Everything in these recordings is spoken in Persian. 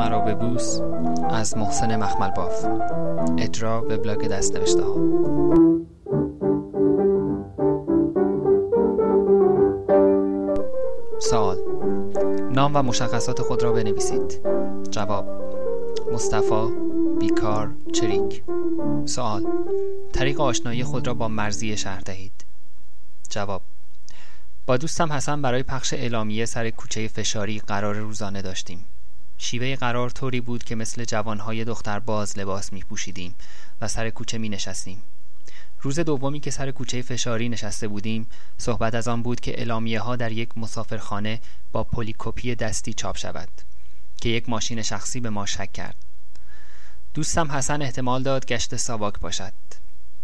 مرا به بوس از محسن مخمل باف اجرا به بلاگ دست نوشته ها. سوال. نام و مشخصات خود را بنویسید. جواب. مصطفی بیکار چریک. سوال. طریق آشنایی خود را با مرزی شهر دهید. جواب. با دوستم حسن برای پخش اعلامیه سر کوچه فشاری قرار روزانه داشتیم. شیوه قرار طوری بود که مثل جوانهای دختر باز لباس می پوشیدیم و سر کوچه می نشستیم روز دومی که سر کوچه فشاری نشسته بودیم صحبت از آن بود که اعلامیه ها در یک مسافرخانه با پلیکوپی دستی چاپ شود که یک ماشین شخصی به ما شک کرد. دوستم حسن احتمال داد گشت ساواک باشد.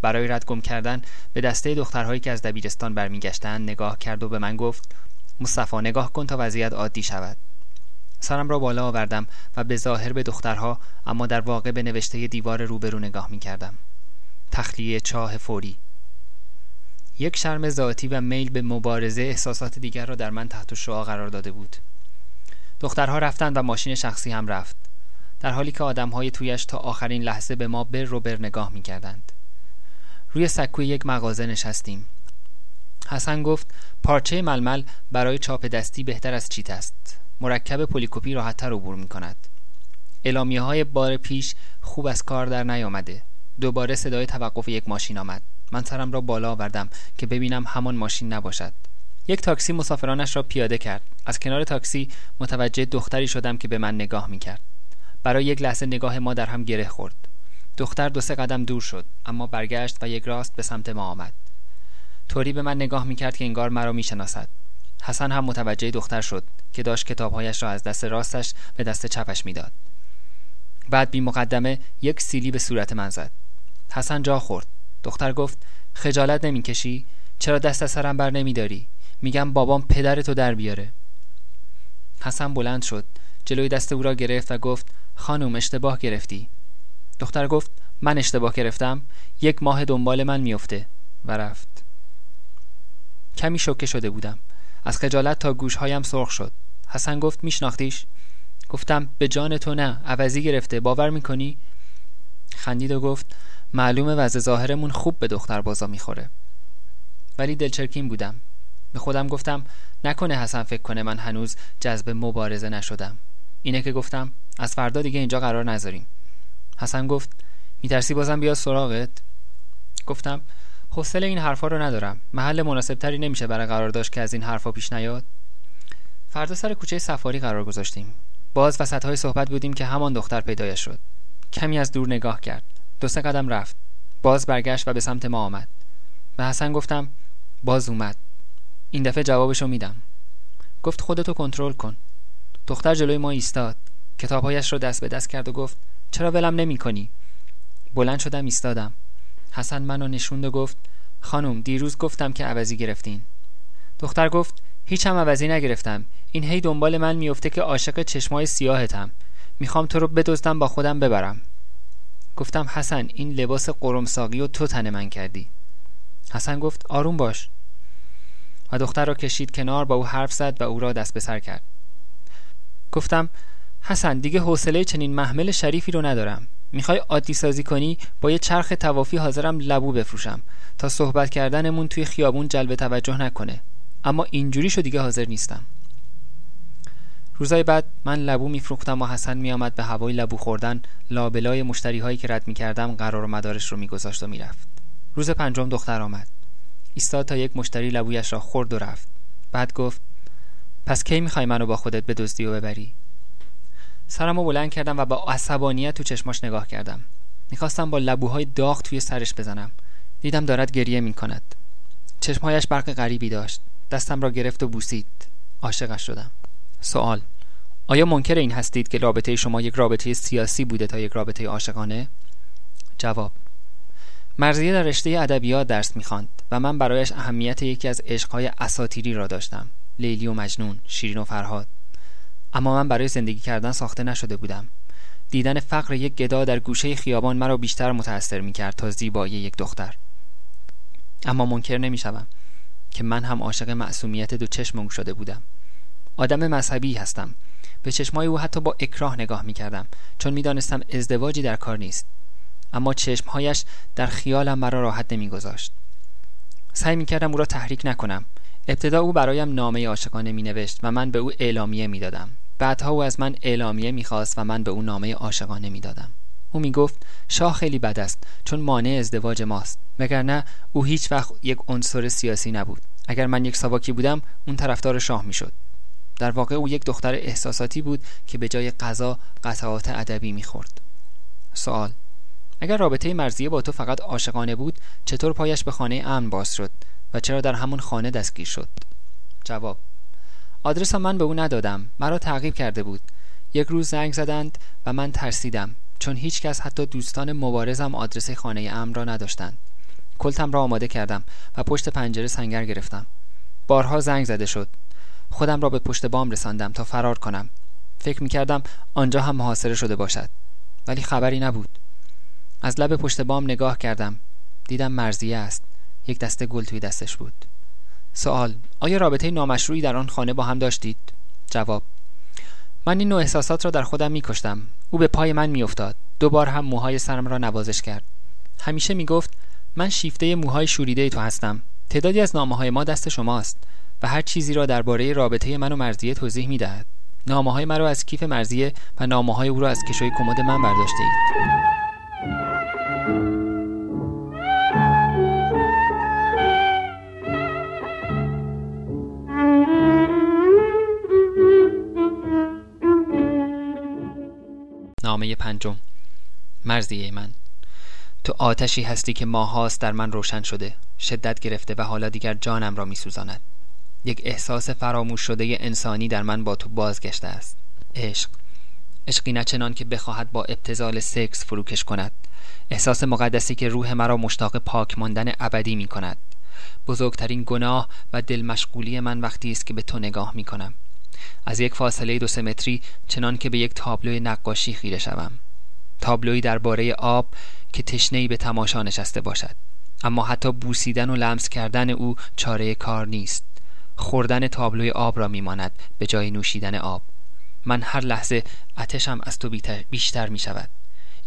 برای ردگم کردن به دسته دخترهایی که از دبیرستان برمیگشتند نگاه کرد و به من گفت مصطفی نگاه کن تا وضعیت عادی شود. سرم را بالا آوردم و به ظاهر به دخترها اما در واقع به نوشته دیوار روبرو نگاه می کردم. تخلیه چاه فوری. یک شرم ذاتی و میل به مبارزه احساسات دیگر را در من تحت شعا قرار داده بود. دخترها رفتند و ماشین شخصی هم رفت. در حالی که آدمهای تویش تا آخرین لحظه به ما بر رو بر نگاه می کردند. روی سکوی یک مغازه نشستیم. حسن گفت پارچه ململ برای چاپ دستی بهتر از چیت است. مرکب پلیکوپی راحتتر عبور می کند اعلامیه های بار پیش خوب از کار در نیامده. دوباره صدای توقف یک ماشین آمد. من سرم را بالا آوردم که ببینم همان ماشین نباشد. یک تاکسی مسافرانش را پیاده کرد. از کنار تاکسی متوجه دختری شدم که به من نگاه می کرد برای یک لحظه نگاه ما در هم گره خورد. دختر دو سه قدم دور شد اما برگشت و یک راست به سمت ما آمد. طوری به من نگاه می‌کرد که انگار مرا می‌شناسد. حسن هم متوجه دختر شد که داشت کتابهایش را از دست راستش به دست چپش می‌داد. بعد بی مقدمه یک سیلی به صورت من زد. حسن جا خورد. دختر گفت خجالت نمی‌کشی؟ چرا دست از سرم بر نمیداری؟ میگم بابام پدرتو در بیاره. حسن بلند شد جلوی دست او را گرفت و گفت خانم اشتباه گرفتی. دختر گفت من اشتباه گرفتم. یک ماه دنبال من میفته و رفت. کمی شوکه شده بودم. از خجالت تا گوشهایم سرخ شد. حسن گفت میشناختیش؟ گفتم به جان تو نه عوضی گرفته باور می‌کنی؟ خندید و گفت معلومه وضع ظاهرمون خوب به دختر بازا می‌خوره. ولی دلچرکین بودم. به خودم گفتم نکنه حسن فکر کنه من هنوز جذب مبارزه نشدم. اینه که گفتم از فردا دیگه اینجا قرار نذاریم. حسن گفت میترسی بازم بیا سراغت؟ گفتم حوصله این حرفا رو ندارم. محل مناسب تری نمیشه برای قرار داشت که از این حرفا پیش نیاد. فردا سر کوچه سفاری قرار گذاشتیم. باز وسط های صحبت بودیم که همان دختر پیدایش شد. کمی از دور نگاه کرد. دو سه قدم رفت. باز برگشت و به سمت ما آمد. به حسن گفتم باز اومد. این دفعه جوابشو میدم. گفت خودتو کنترل کن. دختر جلوی ما ایستاد. کتابهایش رو دست به دست کرد و گفت چرا ولم نمی کنی؟ بلند شدم ایستادم. حسن منو نشوند و گفت خانم دیروز گفتم که عوضی گرفتین. دختر گفت هیچ هم عوضی نگرفتم. این هی دنبال من میفته که عاشق چشمای سیاهتم. می‌خوام تو رو بدزدم با خودم ببرم. گفتم حسن این لباس قرمساقی و تو تن من کردی. حسن گفت آروم باش. و دختر را کشید کنار با او حرف زد و او را دست به سر کرد. گفتم حسن دیگه حوصله چنین محمل شریفی رو ندارم. می‌خوای عادی سازی کنی با یه چرخ توافی حاضرم لبو بفروشم تا صحبت کردنمون توی خیابون جلب توجه نکنه. اما اینجوری شو دیگه حاضر نیستم. روزای بعد من لبو میفروختم و حسن میآمد به هوای لبو خوردن. لابلای مشتری هایی که رد می‌کردم قرار و مدارش رو میگذاشت و می‌رفت. روز پنجم دختر آمد. ایستاد تا یک مشتری لبویش را خورد و رفت. بعد گفت پس کی می‌خوای منو با خودت بدزدی و ببری؟ سرمو بلند کردم و با عصبانیت تو چشماش نگاه کردم. می‌خواستم با لبوهای داغ توی سرش بزنم. دیدم دارد گریه می‌کند. چشمهایش برق غریبی داشت. دستم را گرفت و بوسید. عاشقش شدم. سوال آیا منکر این هستید که رابطه شما یک رابطه سیاسی بوده تا یک رابطه عاشقانه؟ جواب مرزیه در رشته ادبیات درس می‌خواند و من برایش اهمیت یکی از عشقهای اساتیری را داشتم. لیلی و مجنون شیرین و فرهاد. اما من برای زندگی کردن ساخته نشده بودم. دیدن فقر یک گدا در گوشه خیابان مرا بیشتر متأثر می کرد تا زیبایی یک دختر. اما منکر نمی شوم که من هم عاشق معصومیت دو چشم شده بودم. آدم مذهبی هستم. به چشمای او حتی با اکراه نگاه می کردم چون می دانستم ازدواجی در کار نیست. اما چشمهایش در خیالم مرا راحت نمیگذاشت. سعی می کردم او را تحریک نکنم. ابتدا او برایم نامه عاشقانه می نوشت و من به او اعلامیه می دادم بعدها او از من اعلامیه می خواست و من به او نامه عاشقانه می دادم او می گفت شاه خیلی بد است چون مانع ازدواج ماست. وگرنه او هیچ وقت یک عنصر سیاسی نبود. اگر من یک ساواکی بودم اون طرفدار شاه می‌شد. در واقع او یک دختر احساساتی بود که به جای غذا قطعات ادبی می‌خورد. سوال اگر رابطه مرزیه با تو فقط عاشقانه بود چطور پایش به خانه امن باز شد؟ و چرا در همون خانه دستگیر شد؟ جواب آدرس من به او ندادم. مرا تعقیب کرده بود. یک روز زنگ زدند و من ترسیدم چون هیچکس حتی دوستان مبارزم آدرس خانه امن را نداشتند. کلتم را آماده کردم و پشت پنجره سنگر گرفتم. بارها زنگ زده شد. خودم را به پشت بام رساندم تا فرار کنم. فکر می کردم آنجا هم محاصره شده باشد. ولی خبری نبود. از لب پشت بام نگاه کردم. دیدم مرزیه است. یک دسته گل توی دستش بود. سوال آیا رابطه نامشروعی در آن خانه با هم داشتید؟ جواب من این نوع احساسات را در خودم می کشتم او به پای من میافتاد. دوبار هم موهای سرم را نوازش کرد. همیشه می گفت من شیفته موهای شوریده تو هستم. تعدادی از نامه های ما دست شماست و هر چیزی را درباره رابطه من و مرزیه توضیح می دهد نامه های مرا از کیف مرزیه و نامه های او را از کشوی کمد من برداشته اید. نامه پنجم. مرزیه من تو آتشی هستی که ماهاست در من روشن شده شدت گرفته و حالا دیگر جانم را میسوزاند. یک احساس فراموش شده انسانی در من با تو بازگشته است. عشق. عشقی نچنان که بخواهد با ابتزال سکس فروکش کند. احساس مقدسی که روح مرا مشتاق پاک ماندن ابدی می کند بزرگترین گناه و دل مشغولی من وقتی است که به تو نگاه می کنم از یک فاصله دو متری چنان که به یک تابلوی نقاشی خیره شوم. تابلویی درباره آب که تشنهای به تماشا نشسته باشد. اما حتی بوسیدن و لمس کردن او چاره کار نیست. خوردن تابلوی آب را میماند به جای نوشیدن آب. من هر لحظه اتشم از تو بیشتر می شود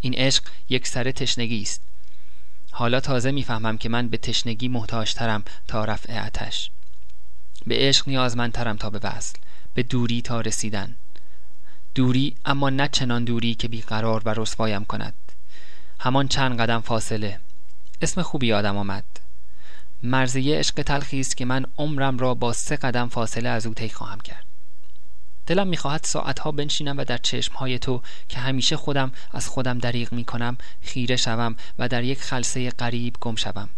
این عشق یک سر تشنگی است. حالا تازه می‌فهمم که من به تشنگی محتاجترم تا رفع اتش به عشق نیازمندترم تا به وصل. به دوری تا رسیدن. دوری اما نه چنان دوری که بیقرار و رسوایم کند. همان چند قدم فاصله. اسم خوبی آدم آمد. مرزیه عشق تلخی است که من عمرم را با سه قدم فاصله از او طی خواهم کرد. دلم می‌خواهد ساعتها بنشینم و در چشمهای تو که همیشه خودم از خودم دریغ می‌کنم خیره شوم و در یک خلصه غریب گم شوم.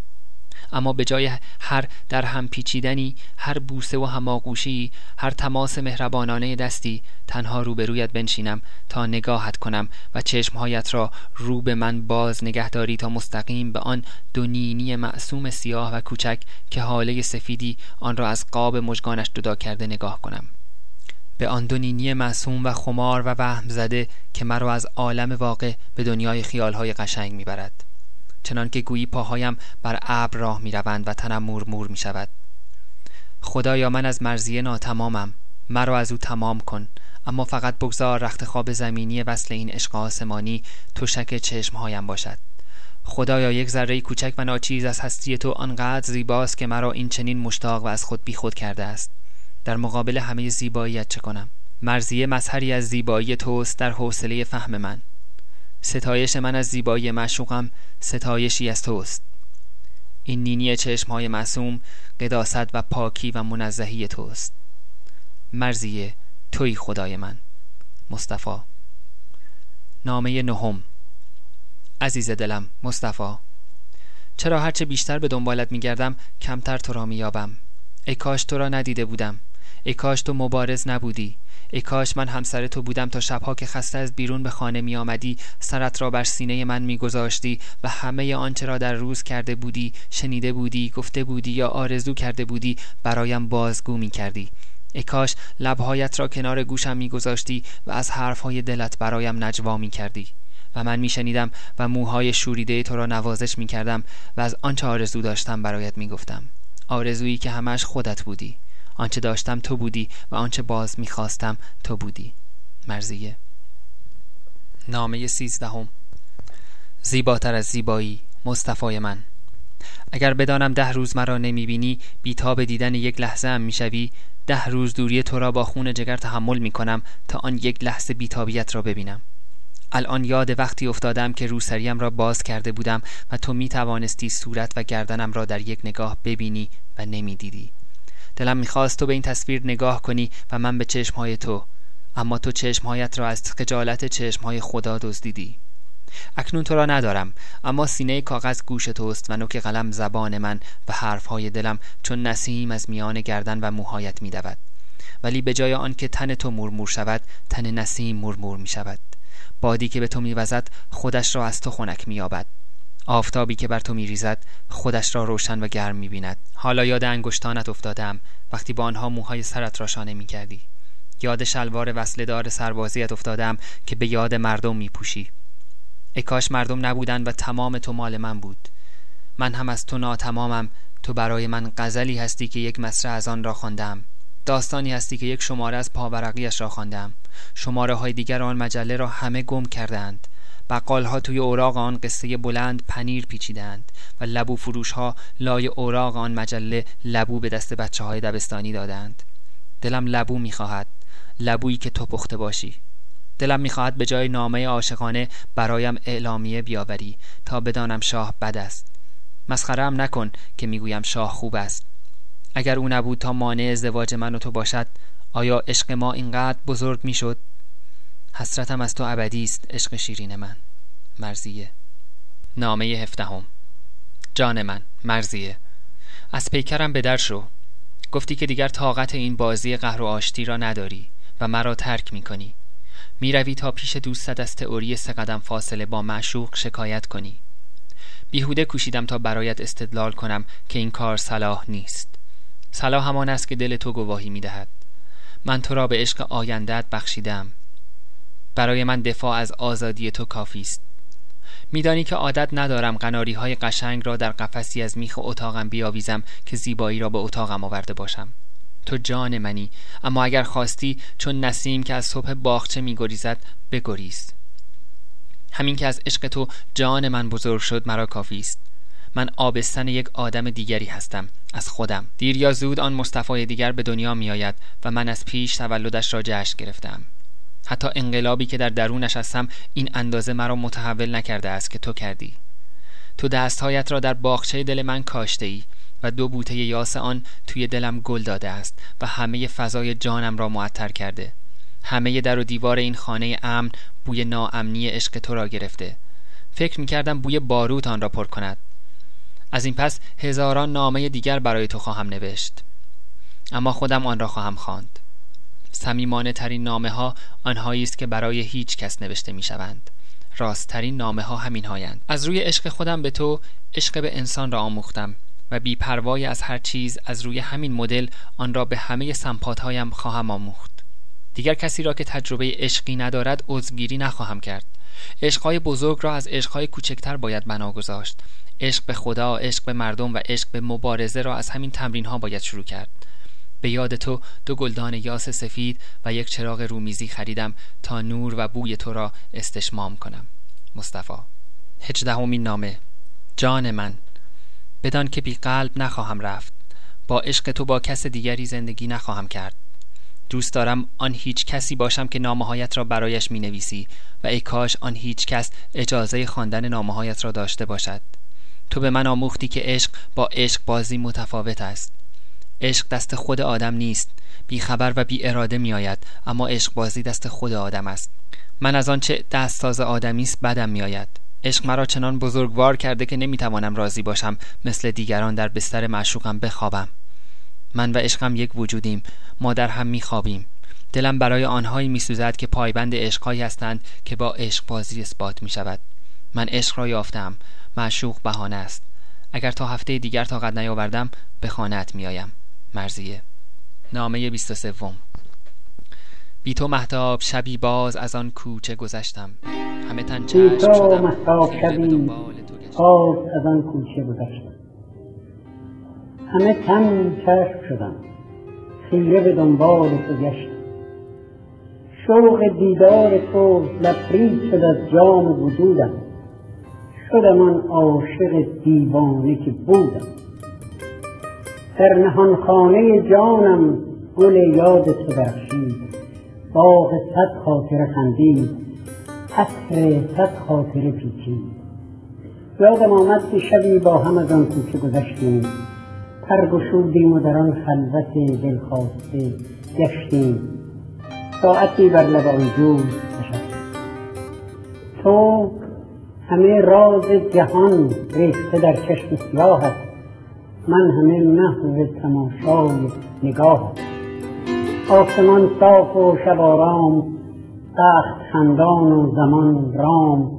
اما به جای هر در هم پیچیدنی هر بوسه و هماغوشی هر تماس مهربانانه دستی تنها روبرویت بنشینم تا نگاهت کنم و چشمهایت را رو به من باز نگهداری تا مستقیم به آن دو نینی معصوم سیاه و کوچک که حاله سفیدی آن را از قاب مژگانش جدا کرده نگاه کنم. به آن دو نینی معصوم و خمار و وهم زده که مرا از عالم واقع به دنیای خیالهای قشنگ می‌برد. چنان که گویی پاهایم بر ابر راه می روند و تنم مور می شود خدایا من از مرزیه ناتمامم. مرا از او تمام کن. اما فقط بگذار رخت خواب زمینی وصل این عشق آسمانی تشک چشمهایم باشد. خدایا یک ذره کوچک و ناچیز از هستی تو آنقدر زیباست که مرا این چنین مشتاق و از خود بیخود کرده است. در مقابل همه زیباییت چه کنم؟ مرزیه مظهری از زیبایی توست در حوصله فهم من. ستایش من از زیبایی معشوقم ستایشی از توست. این نینی چشم های معصوم قداست و پاکی و منزهی توست. مرزیه توی خدای من مصطفی. نامه نهم. عزیز دلم مصطفی. چرا هرچه بیشتر به دنبالت میگردم کمتر تو را مییابم. ای کاش تو را ندیده بودم. ای کاش تو مبارز نبودی. ای کاش من همسر تو بودم تا شبها که خسته از بیرون به خانه می آمدی سرت را بر سینه من می گذاشتی و همه آنچه را در روز کرده بودی شنیده بودی گفته بودی یا آرزو کرده بودی برایم بازگو می کردی ای کاش لبهایت را کنار گوشم می گذاشتی و از حرفهای دلت برایم نجوا می کردی و من میشنیدم و موهای شوریده تو را نوازش می کردم و از آنچه آرزو داشتم برایت می گفتم آرزویی که همش خودت بودی. آنچه داشتم تو بودی و آنچه باز می‌خواستم تو بودی. مرزیه. نامه سیزدهم. زیباتر از زیبایی مصطفای من. اگر بدانم ده روز مرا نمی‌بینی بیتاب دیدن یک لحظه هم می‌شوی ده روز دوری تو را با خون جگر تحمل می‌کنم تا آن یک لحظه بیتابیت را ببینم. الان یاد وقتی افتادم که روسریم را باز کرده بودم و تو می توانستی صورت و گردنم را در یک نگاه ببینی و نمی‌دیدی. دلم می‌خواست تو به این تصویر نگاه کنی و من به چشمهای تو اما تو چشمهایت را از خجالت چشمهای خدا دزدیدی. اکنون تو را ندارم اما سینه کاغذ گوش توست و نوک قلم زبان من و حرفهای دلم چون نسیم از میان گردن و موهایت میدود. ولی به جای آن که تن تو مرمور شود تن نسیم مرمور می شود بادی که به تو میوزد خودش را از تو خنک مییابد. آفتابی که بر تو میریزد خودش را روشن و گرم می‌بیند. حالا یاد انگشتانت افتادم وقتی با آنها موهای سرت را شانه می‌کردی. یاد شلوار وصلدار سربازیت افتادم که به یاد مردم میپوشی. ای کاش مردم نبودن و تمام تو مال من بود. من هم از تو ناتمامم. تو برای من غزلی هستی که یک مصرع از آن را خواندم. داستانی هستی که یک شماره از پاورقیش را خواندم. شماره های دیگر آن مجله را همه گم کردند. بقال ها توی اوراق آن قصه بلند پنیر پیچیدند و لبو فروش ها لای اوراق آن مجله لبو به دست بچه های دبستانی دادند. دلم لبو می‌خواهد لبویی که تو پخته باشی. دلم می‌خواهد به جای نامه عاشقانه برایم اعلامیه بیاوری تا بدانم شاه بد است. مسخرم نکن که می‌گویم شاه خوب است. اگر او نبود تا مانع ازدواج من و تو باشد آیا عشق ما اینقدر بزرگ می‌شد؟ حسرتم از تو ابدی است عشق شیرین من. مرزیه نامه هفدهم. جان من مرزیه از پیکرم به در شو. گفتی که دیگر طاقت این بازی قهر و آشتی را نداری و مرا ترک می کنی می روی تا پیش دوستت از تئوری سه قدم فاصله با معشوق شکایت کنی. بیهوده کوشیدم تا برایت استدلال کنم که این کار صلاح نیست. صلاح همان است که دل تو گواهی می دهد من تو را به عشق آیندت بخشیدم. برای من دفاع از آزادی تو کافی است. میدانی که عادت ندارم قناری های قشنگ را در قفسی از میخ اتاقم بیاویزم که زیبایی را به اتاقم آورده باشم. تو جان منی اما اگر خواستی چون نسیم که از صبح باغچه میگریزد بگریز. همین که از عشق تو جان من بزرگ شد مرا کافی است. من آبستن یک آدم دیگری هستم از خودم. دیر یا زود آن مصطفی دیگر به دنیا می آید و من از پیش تولدش را جشن گرفتم. حتی انقلابی که در درونش هستم این اندازه مرا متحول نکرده است که تو کردی. تو دستهایت را در باغچه دل من کاشته ای و دو بوته یاس آن توی دلم گل داده است و همه فضای جانم را معطر کرده. همه در و دیوار این خانه امن بوی ناامنی عشق تو را گرفته. فکر می کردم بوی باروت آن را پر کند. از این پس هزاران نامه دیگر برای تو خواهم نوشت. اما خودم آن را خواهم خواند. صمیمانه ترین نامه ها آنهایی است که برای هیچ کس نوشته می شوند راستترین نامه ها همین هایند از روی عشق خودم به تو عشق به انسان را آموختم و بیپروای از هر چیز از روی همین مدل آن را به همه هایم خواهم آموخت. دیگر کسی را که تجربه عشقی ندارد عضوگیری نخواهم کرد. عشقهای بزرگ را از عشقهای کوچکتر باید بنا گذاشت. عشق به خدا عشق به مردم و عشق به مبارزه را از همین تمرین ها باید شروع کرد. به یاد تو دو گلدان یاس سفید و یک چراغ رومیزی خریدم تا نور و بوی تو را استشمام کنم. مصطفی. هجدهمین نامه. جان من بدان که بی قلب نخواهم رفت. با عشق تو با کس دیگری زندگی نخواهم کرد. دوست دارم آن هیچ کسی باشم که نامهایت را برایش می نویسی و ای کاش آن هیچ کس اجازه خواندن نامهایت را داشته باشد. تو به من آموختی که عشق با عشق بازی متفاوت است. عشق دست خود آدم نیست. بی خبر و بی اراده می آید اما عشق بازی دست خود آدم است. من از آنچه دست ساز آدمی است بدم می آید. عشق مرا چنان بزرگوار کرده که نمی‌توانم راضی باشم مثل دیگران در بستر معشوقم بخوابم. من و عشقم یک وجودیم ما در هم میخوابیم دلم برای آنهایی میسوزد که پایبند عشقهایی هستند که با عشق بازی اثبات می شود. من عشق را یافتم معشوق بهانه است. اگر تا هفته دیگر طاقت نیاوردم به خانهت میآیم مرزیه. نامه 23 بی تو محتاب شبی باز از آن کوچه گذشتم. همه تن چشم شدم. محتاب شبی باز از آن کوچه گذشتم. همه تن چشم شدم. خیره به دنبال تو گشتم. شوق دیدار تو لبریز شد از جام وجودم. شدم من عاشق دیوانه که بودم. در نهان خانه جانم گل یاد تو درخشید باغ صد خاطر خندید عطر صد خاطر پیچید. یادم آمد که شبی با هم از آن کوچه گذشتیم. پر گشودیم و در آن خلوت دلخواسته گشتیم. ساعتی بر لب آن جو تو همه راز جهان ریخته در چشم سیاهت من همه محو تماشای نگاهت آسمان صاف و شب آرام تخت خندان و زمان رام.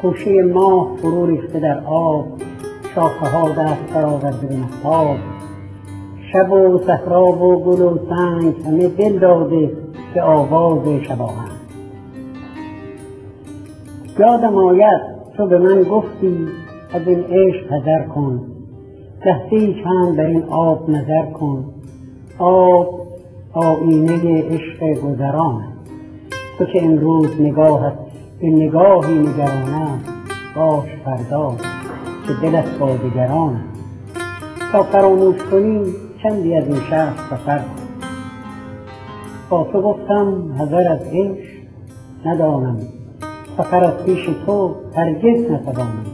خوشه ماه فرو ریخته در آب شاخه ها دست برآورده به مهتاب شب و صحرا و گل و سنگ همه دل داده به آواز شباهنگ یادم آید تو به من گفتی از این عشق حذر کن. لحظه چند در این آب نظر کن. آب آینه عشق گذران تو که امروز نگاهت به نگاهی نگرانه باش فردا که دلت با دگران تا فراموش کنی چندی از این شهر سفر کن. با تو گفتم حذر از عشق ندانم سفر از پیش تو هرگز نتوانم.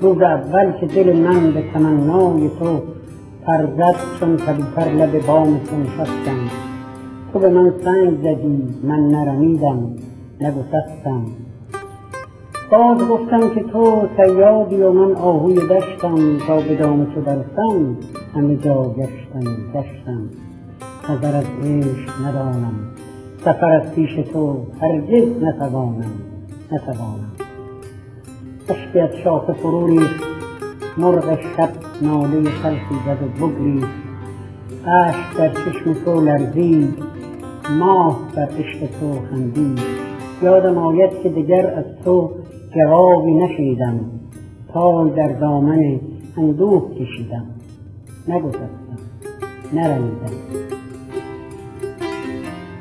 روز اول که دل من به تمنای تو پرزد چون کبوتر لب بام تو تو به من سنگ زدی من نرمیدم نگسستم باز گفتم که تو سیادی و من آهوی دشتم تا به دام تو برسم همه جا گشتم گشتم. نظر از عشق ندانم سفر از پیش تو هرگز نتوانم نتوانم. اشکی از شاخ فرو ریخت مرغ شب ناله خلقی زد و بگریخت اشک در چشم تو لرزید ماه بر عشق تو خندید یادم آید که دگر از تو جوابی نشیدم پای در دامن اندوه کشیدم. نگذشتم نرمیدم.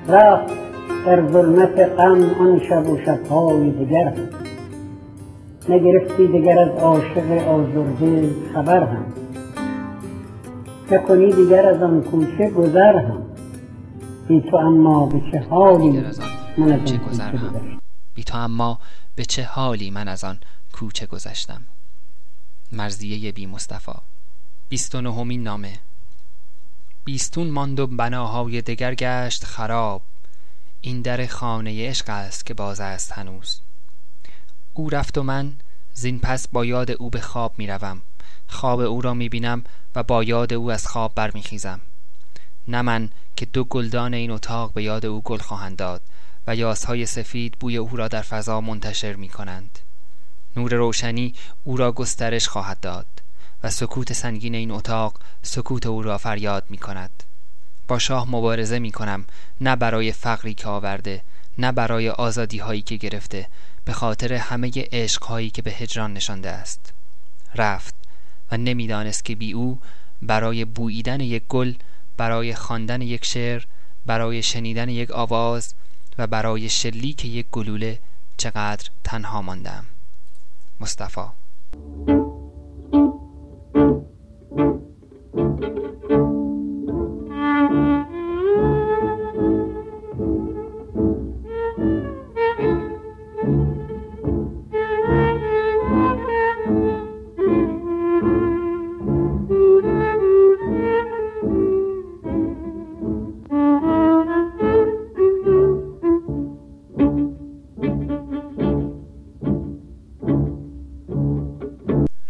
رفت در ظلمت غم آن شب و شبهای دگر. نگرفتی دگر از عاشق آزرده خبر هم. نکنی دیگر از آن کوچه گذر هم. بی تو اما به چه حالی من از آن کوچه گذشتم؟ بی تو اما به چه حالی من از آن کوچه گذشتم؟ مرزیه بی مصطفی. بیست و نهمین نامه. بیستون ماند و بناهای دگر گشت خراب. این در خانه عشق است که باز است هنوز. او رفت و من زین پس با یاد او به خواب می روم خواب او را می بینم و با یاد او از خواب برمیخیزم. نه من که دو گلدان این اتاق به یاد او گل خواهند داد و یاسهای سفید بوی او را در فضا منتشر می کنند نور روشنی او را گسترش خواهد داد و سکوت سنگین این اتاق سکوت او را فریاد می کند با شاه مبارزه می کنم نه برای فقری که آورده نه برای آزادی هایی که گرفته به خاطر همه عشق هایی که به هجران نشانده است. رفت و نمی‌دانست که بی او برای بوییدن یک گل برای خواندن یک شعر برای شنیدن یک آواز و برای شلیک یک گلوله چقدر تنها ماندم. مصطفی.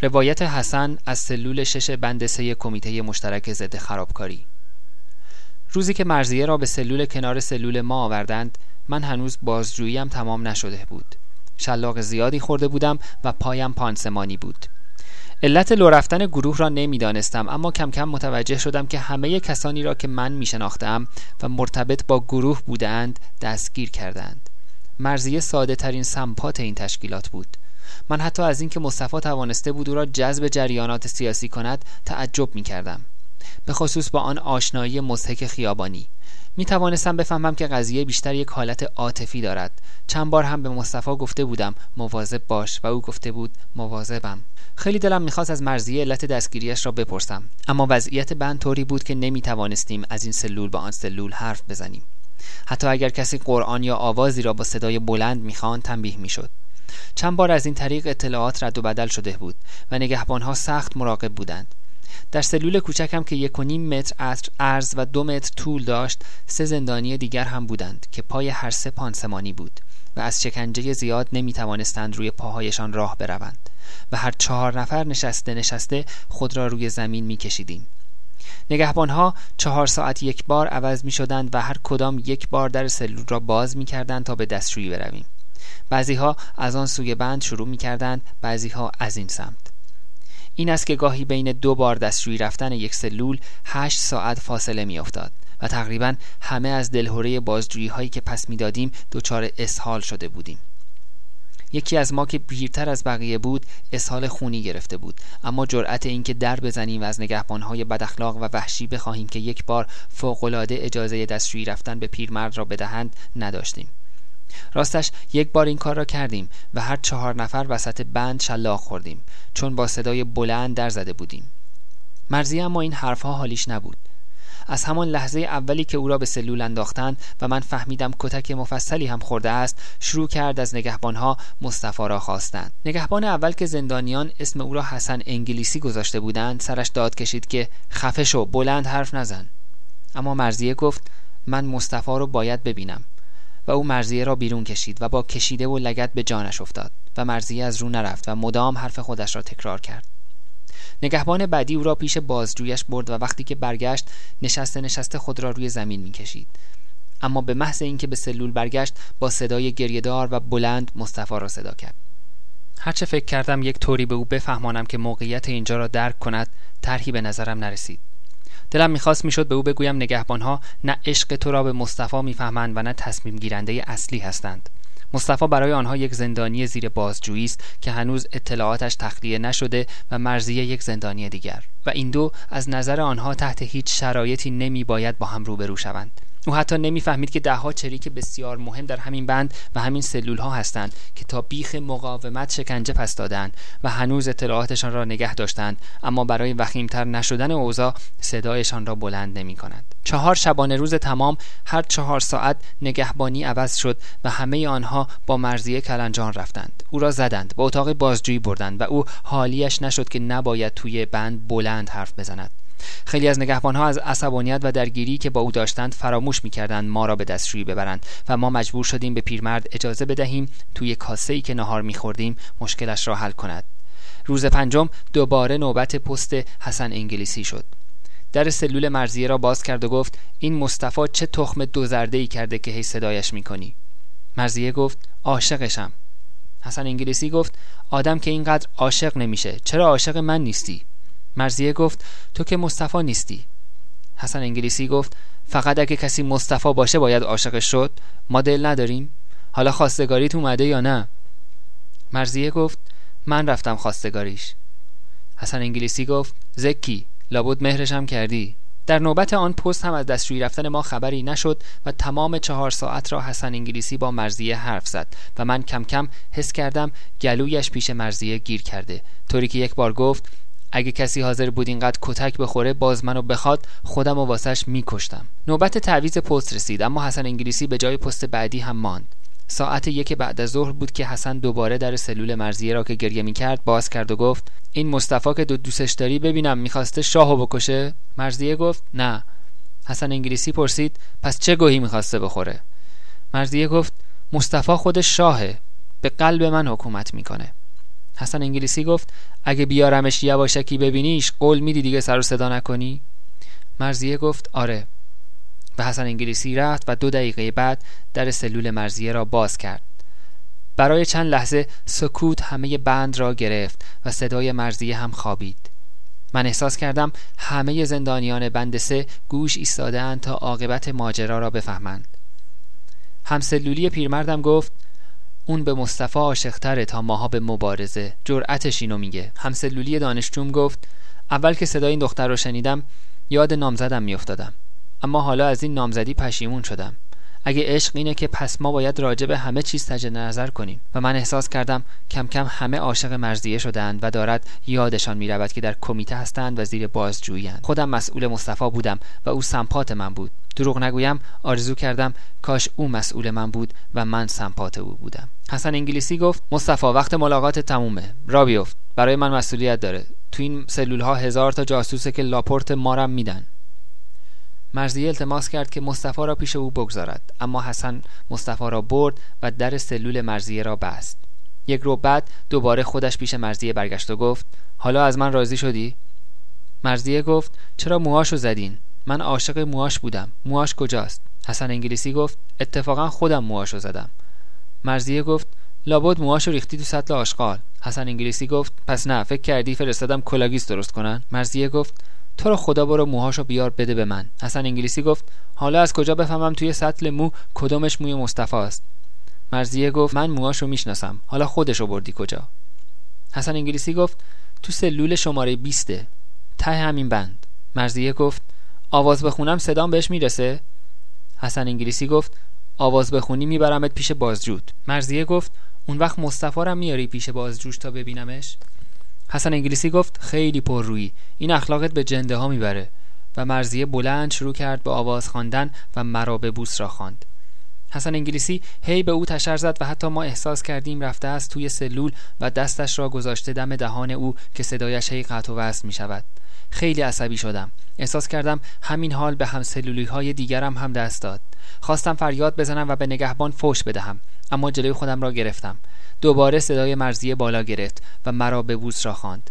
روایت حسن از سلول شش بند سه کمیته مشترک ضد خرابکاری. روزی که مرزیه را به سلول کنار سلول ما آوردند من هنوز بازجوییم تمام نشده بود. شلاق زیادی خورده بودم و پایم پانسمانی بود. علت لو رفتن گروه را نمی‌دانستم اما کم کم متوجه شدم که همه کسانی را که من می شناختم و مرتبط با گروه بودند دستگیر کردند. مرزیه ساده ترین سمپات این تشکیلات بود. من حتی از اینکه مصطفی توانسته بود او را جذب جریانات سیاسی کند تعجب می کردم به خصوص با آن آشنایی مزهک خیابانی. می توانستم بفهمم که قضیه بیشتر یک حالت عاطفی دارد. چند بار هم به مصطفی گفته بودم مواظب باش و او گفته بود مواظبم خیلی دلم می‌خواست از مرزیه علت دستگیریش را بپرسم. اما وضعیت بند طوری بود که نمی توانستیم از این سلول با آن سلول حرف بزنیم. حتی اگر کسی قرآن یا آوازی را با صدای بلند می‌خواند تنبیه می‌شد. چند بار از این طریق اطلاعات رد و بدل شده بود و نگهبانها سخت مراقب بودند. در سلول کوچکم که یک و نیم متر عرض و دو متر طول داشت سه زندانی دیگر هم بودند که پای هر سه پانسمانی بود و از شکنجه زیاد نمی توانستند روی پاهایشان راه بروند و هر چهار نفر نشسته نشسته خود را روی زمین می کشیدیم نگهبانها چهار ساعت یک بار عوض می شدند و هر کدام یک بار در سلول را باز می کردند تا به دستشویی برویم. بعضی ها از آن سوی بند شروع می کردند بعضی ها از این سمت. این است که گاهی بین دو بار دستشویی رفتن یک سلول هشت ساعت فاصله می افتاد و تقریبا همه از دلهوره بازجویی هایی که پس می‌دادیم دچار اسهال شده بودیم. یکی از ما که پیرتر از بقیه بود اسهال خونی گرفته بود. اما جرأت اینکه در بزنیم و از نگهبانهای بداخلاق و وحشی بخواهیم که یک بار فوقالعاده اجازه دستشویی رفتن به پیرمرد را بدهند نداشتیم. راستش یک بار این کار را کردیم و هر چهار نفر وسط بند شلاق خوردیم چون با صدای بلند در زده بودیم. مرزی اما این حرفها حالیش نبود. از همان لحظه اولی که او را به سلول انداختند و من فهمیدم کتک مفصلی هم خورده است شروع کرد از نگهبانها مصطفی را خواستند نگهبان اول که زندانیان اسم او را حسن انگلیسی گذاشته بودند سرش داد کشید که خفه شو بلند حرف نزن. اما مرزیه گفت من مصطفی رو باید ببینم. و او مرزیه را بیرون کشید و با کشیده و لگت به جانش افتاد و مرزیه از رو نرفت و مدام حرف خودش را تکرار کرد. نگهبان بعدی او را پیش بازجویش برد و وقتی که برگشت نشسته نشسته خود را روی زمین می‌کشید. اما به محض اینکه به سلول برگشت با صدای گریهدار و بلند مصطفی را صدا کرد. هرچه فکر کردم یک طوری به او بفهمانم که موقعیت اینجا را درک کند طرحی به نظرم نرسید. دلم می‌خواست می‌شد به او بگویم نگهبانها نه عشق تو را به مصطفی می‌فهمند و نه تصمیم گیرنده اصلی هستند. مصطفی برای آنها یک زندانی زیر بازجویی است که هنوز اطلاعاتش تخلیه نشده و مرزیه یک زندانی دیگر. و این دو از نظر آنها تحت هیچ شرایطی نمی باید با هم روبرو شوند. او حتی نمی‌فهمید که دهها چریک بسیار مهم در همین بند و همین سلول ها هستند که تا بیخ مقاومت شکنجه پس دادند و هنوز اطلاعاتشان را نگه داشتند. اما برای وخیمتر نشدن اوضاع صدایشان را بلند نمی کند. چهار شبانه روز تمام هر چهار ساعت نگهبانی عوض شد و همه آنها با مرزیه کلنجان رفتند. او را زدند به اتاق بازجویی بردند و او حالیش نشد که نباید توی بند بلند حرف بزند. خیلی از نگهبانها از عصبانیت و درگیری که با او داشتند فراموش می‌کردند ما را به دستشویی ببرند و ما مجبور شدیم به پیرمرد اجازه بدهیم توی کاسه ای که نهار میخوردیم مشکلش را حل کند. روز پنجم دوباره نوبت پست حسن انگلیسی شد. در سلول مرزیه را باز کرد و گفت این مصطفی چه تخم دو ای کرده که هی صدایش می‌کنی؟ مرزیه گفت عاشقشم. حسن انگلیسی گفت آدم که اینقدر عاشق نمیشه چرا عاشق من نیستی؟ مرزیه گفت تو که مصطفی نیستی. حسن انگلیسی گفت فقط اگه کسی مصطفی باشه باید عاشق شد. ما دل نداریم. حالا خواستگاریت اومده یا نه؟ مرزیه گفت من رفتم خواستگاریش. حسن انگلیسی گفت زکی لابد مهرشم کردی. در نوبت آن پست هم از دستشویی رفتن ما خبری نشد و تمام چهار ساعت را حسن انگلیسی با مرزیه حرف زد و من کم کم حس کردم گلویش پیش مرزیه گیر کرده. طوری که یک بار گفت اگه کسی حاضر بود اینقدر کتک بخوره باز منو بخواد خودم و واسش میکشتم. نوبت تعویز پست رسید اما حسن انگلیسی به جای پست بعدی هم ماند. ساعت یک بعد از ظهر بود که حسن دوباره در سلول مرزیه را که گریه می‌کرد باز کرد و گفت این مصطفی که دو دوستش داری ببینم می‌خواسته شاهو بکشه. مرزیه گفت نه. حسن انگلیسی پرسید پس چه گوهی می‌خواسته بخوره؟ مرزیه گفت مصطفی خودش شاهه به قلب من حکومت می‌کنه. حسن انگلیسی گفت اگه بیارمش یواشکی ببینیش قول میدی دیگه سر و صدا نکنی؟ مرزیه گفت آره. و حسن انگلیسی رفت و دو دقیقه بعد در سلول مرزیه را باز کرد. برای چند لحظه سکوت همه بند را گرفت و صدای مرزیه هم خوابید. من احساس کردم همه زندانیان بند سه گوش ایستادهاند تا عاقبت ماجرا را بفهمند. همسلولی پیرمردم گفت اون به مصطفی عاشقتره تا ماها به مبارزه. جرأتش اینو میگه. همسلولی دانشجوم گفت اول که صدای این دختر رو شنیدم یاد نامزدم میافتادم. اما حالا از این نامزدی پشیمون شدم. اگه عشق اینه که پس ما باید راجع به همه چیز تجدید نظر کنیم. و من احساس کردم کم کم همه عاشق مرزیه شدند و دارد یادشان می‌رود که در کمیته هستند و زیر بازجوییاند. خودم مسئول مصطفی بودم و او سمپات من بود. دروغ نگویم آرزو کردم کاش او مسئول من بود و من سمپات او بودم. حسن انگلیسی گفت مصطفی وقت ملاقات تمومه. را بیفت. برای من مسئولیت داره. تو این سلول ها هزار تا جاسوسه که لاپورت مارم میدن. مرزیه التماس کرد که مصطفی را پیش او بگذارد اما حسن مصطفی را برد و در سلول مرزیه را بست. یک رو بعد دوباره خودش پیش مرزیه برگشت و گفت حالا از من راضی شدی؟ مرزیه گفت چرا موهاشو زدین؟ من عاشق موهاش بودم. موهاش کجاست؟ حسن انگلیسی گفت اتفاقا خودم موهاشو زدم. مرزیه گفت لابد موهاشو ریختی تو سطل آشغال. حسن انگلیسی گفت پس نه فکر کردی فرستادم کلاه‌گیس درست کنن؟ مرضیه گفت تو رو خدا برو موهاشو بیار بده به من. حسن انگلیسی گفت حالا از کجا بفهمم توی سطل مو کدومش موی مصطفی است؟ مرضیه گفت من موهاشو می‌شناسم. حالا خودشو بردی کجا؟ حسن انگلیسی گفت تو سلول شماره 20 ته همین بند. مرضیه گفت آواز بخونم صدام بهش می‌رسه؟ حسن انگلیسی گفت آواز بخونی میبرمت پیش بازجود. مرزیه گفت اون وقت مصطفی میاری پیش بازجوش تا ببینمش؟ حسن انگلیسی گفت خیلی روی این اخلاقت به جنده ها می‌بره. و مرزیه بلند شروع کرد به آواز خواندن و مرا به بوس را خواند. حسن انگلیسی هی به او تشر زد و حتی ما احساس کردیم رفته است توی سلول و دستش را گذاشته دم دهان او که صدایش هی قطع و وصل می شود خیلی عصبی شدم. احساس کردم همین حال به هم سلولی های دیگرم هم دست داد. خواستم فریاد بزنم و به نگهبان فوش بدهم اما جلوی خودم را گرفتم. دوباره صدای مرزیه بالا گرفت و مرا به بوس را خواند.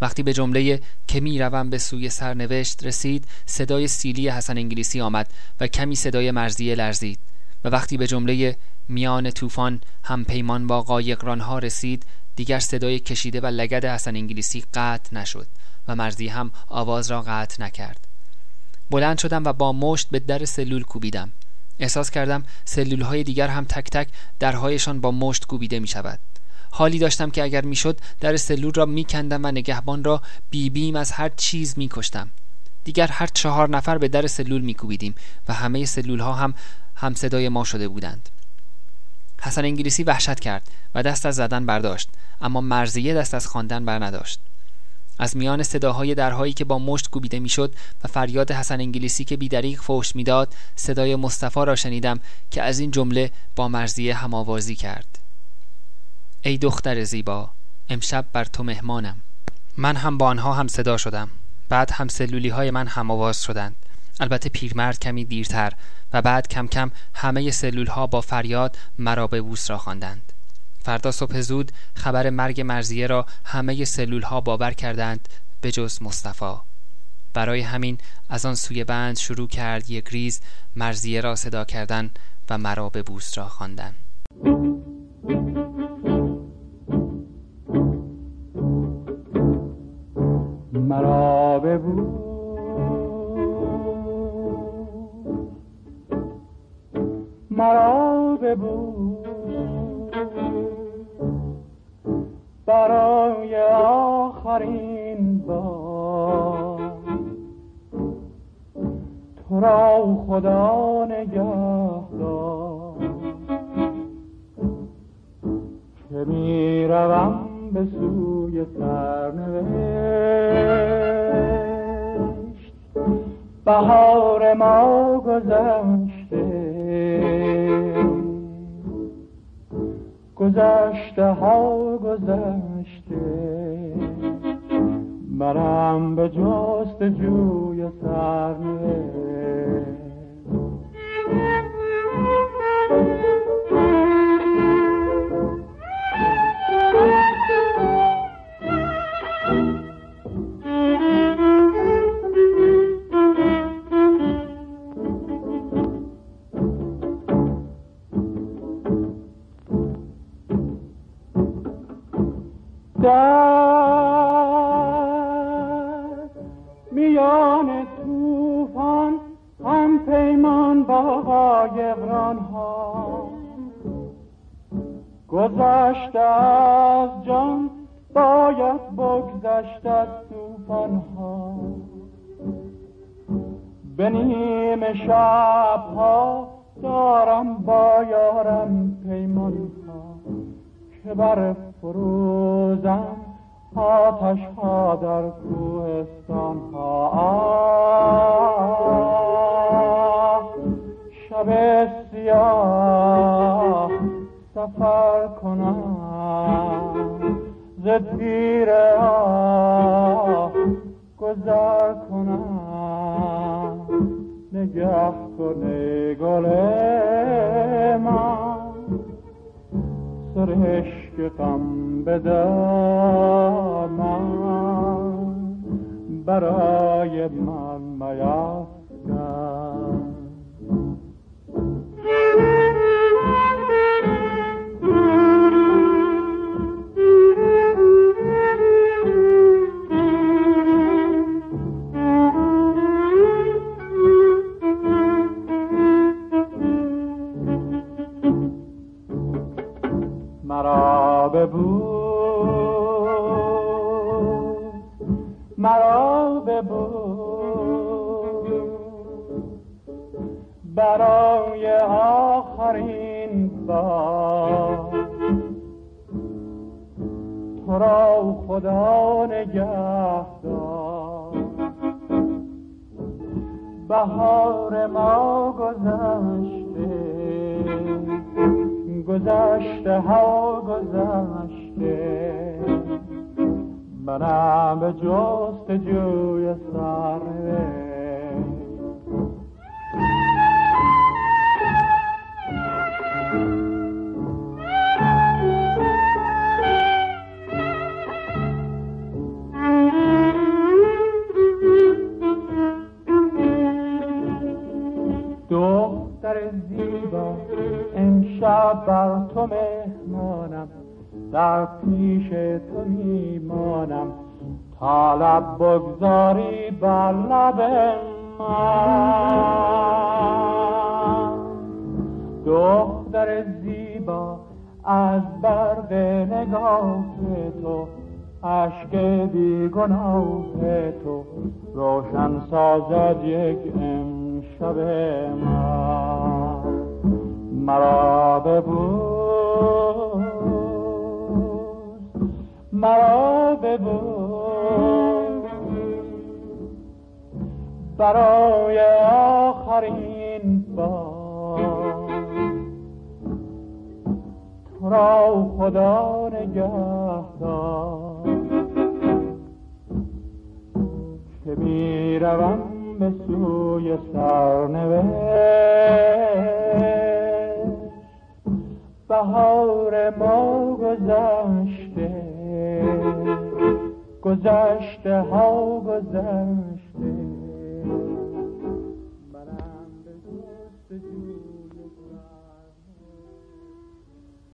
وقتی به جمله که می‌روم به سوی سرنوشت رسید صدای سیلی حسن انگلیسی آمد و کمی صدای مرزیه لرزید و وقتی به جمله میان طوفان هم پیمان با قایقرانها رسید دیگر صدای کشیده و لگد حسن انگلیسی قطع نشد و مرزی هم آواز را قطع نکرد. بلند شدم و با مشت به در سلول کوبیدم. احساس کردم سلول های دیگر هم تک تک درهایشان با مشت کوبیده می شود حالی داشتم که اگر می‌شد در سلول را میکندم و نگهبان را بیبیم از هر چیز میکشتم. دیگر هر چهار نفر به در سلول میکوبیدیم و همه سلول ها هم هم صدای ما شده بودند. حسن انگلیسی وحشت کرد و دست از زدن برداشت اما مرزیه دست از خواندن بر نداشت از میان صداهای درهایی که با مشت کوبیده می‌شد و فریاد حسن انگلیسی که بیدریق فوش می‌داد صدای مصطفی را شنیدم که از این جمله با مرزیه هماوازی کرد. ای دختر زیبا امشب بر تو مهمانم. من هم با آنها هم صدا شدم. بعد هم سلولی های من هم آواز شدند. البته پیرمرد کمی دیرتر و بعد کم کم همه سلول ها با فریاد مرا به بوس را خواندند. فردا صبح زود خبر مرگ مرزیه را همه سلول ها باور کردند به جز مصطفی. برای همین از آن سوی بند شروع کرد یک ریز مرزیه را صدا کردن و مرا به بوس را خواندن. مرا به مرا به برای آخرین بار. تو را خدا نگه دار که می روم به سوی سرنوشت. بهار ما گذشته. گذشته ها گذشته. مرم به جست جوی سرنوشت. ها شب سیاه سفر کنم ز پیر گذر کنم. نگه کنه گل من سرشک غم بدم برای من برای آخرین بار. تو را خدا نگه بهار ما گذشته گذشته ها گذشته. منم به جست جوی سر بر تو مهمانم در پیش تو میمانم. طالب بگذاری بر لب من. دختر زیبا از برق نگاه تو عشق بیگناه تو. روشن سازد یک امشب من. مرا ببود مرا ببود برای آخرین بار تو را خدا نگه دار که می‌روم به سوی سرنوشت. بهار ما گذشته گذشته ها گذشته.